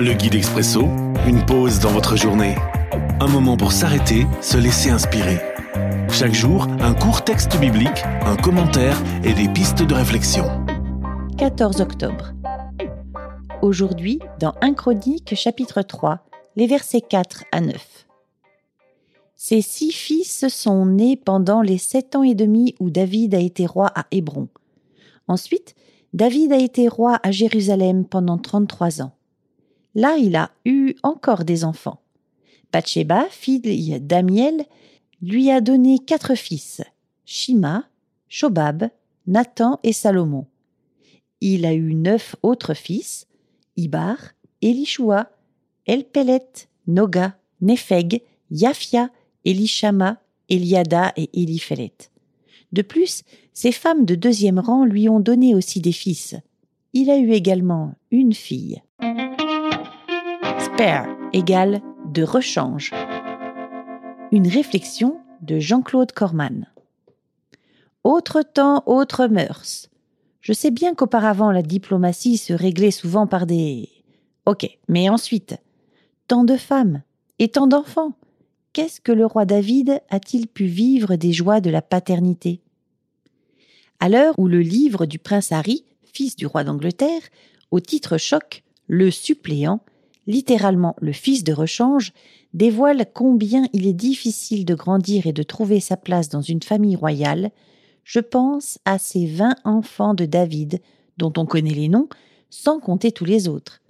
Le guide expresso, une pause dans votre journée. Un moment pour s'arrêter, se laisser inspirer. Chaque jour, un court texte biblique, un commentaire et des pistes de réflexion. 14 octobre. Aujourd'hui, dans 1 Chronique chapitre 3, les versets 4 à 9. Ces six fils sont nés pendant les sept ans et demi où David a été roi à Hébron. Ensuite, David a été roi à Jérusalem pendant 33 ans. Là, il a eu encore des enfants. Bathsheba, fille d'Amiel, lui a donné quatre fils, Shima, Shobab, Nathan et Salomon. Il a eu neuf autres fils, Ibar, Elishua, Elpelet, Noga, Nepheg, Yafia, Elishama, Eliada et Eliphelet. De plus, ses femmes de deuxième rang lui ont donné aussi des fils. Il a eu également une fille. Spare égale de rechange. Une réflexion de Jean-Claude Corman. Autre temps, autre mœurs. Je sais bien qu'auparavant la diplomatie se réglait souvent par des. Ok, mais ensuite, tant de femmes et tant d'enfants. Qu'est-ce que le roi David a-t-il pu vivre des joies de la paternité? À l'heure où le livre du prince Harry, fils du roi d'Angleterre, au titre choc, le suppléant, littéralement le fils de rechange, dévoile combien il est difficile de grandir et de trouver sa place dans une famille royale, je pense à ces vingt enfants de David, dont on connaît les noms, sans compter tous les autres,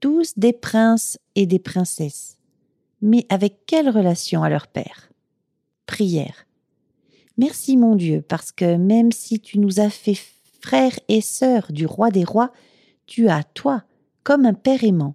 tous des princes et des princesses. Mais avec quelle relation à leur père? Prière. Merci mon Dieu, parce que même si tu nous as fait frères et sœurs du roi des rois, tu as, toi, comme un père aimant,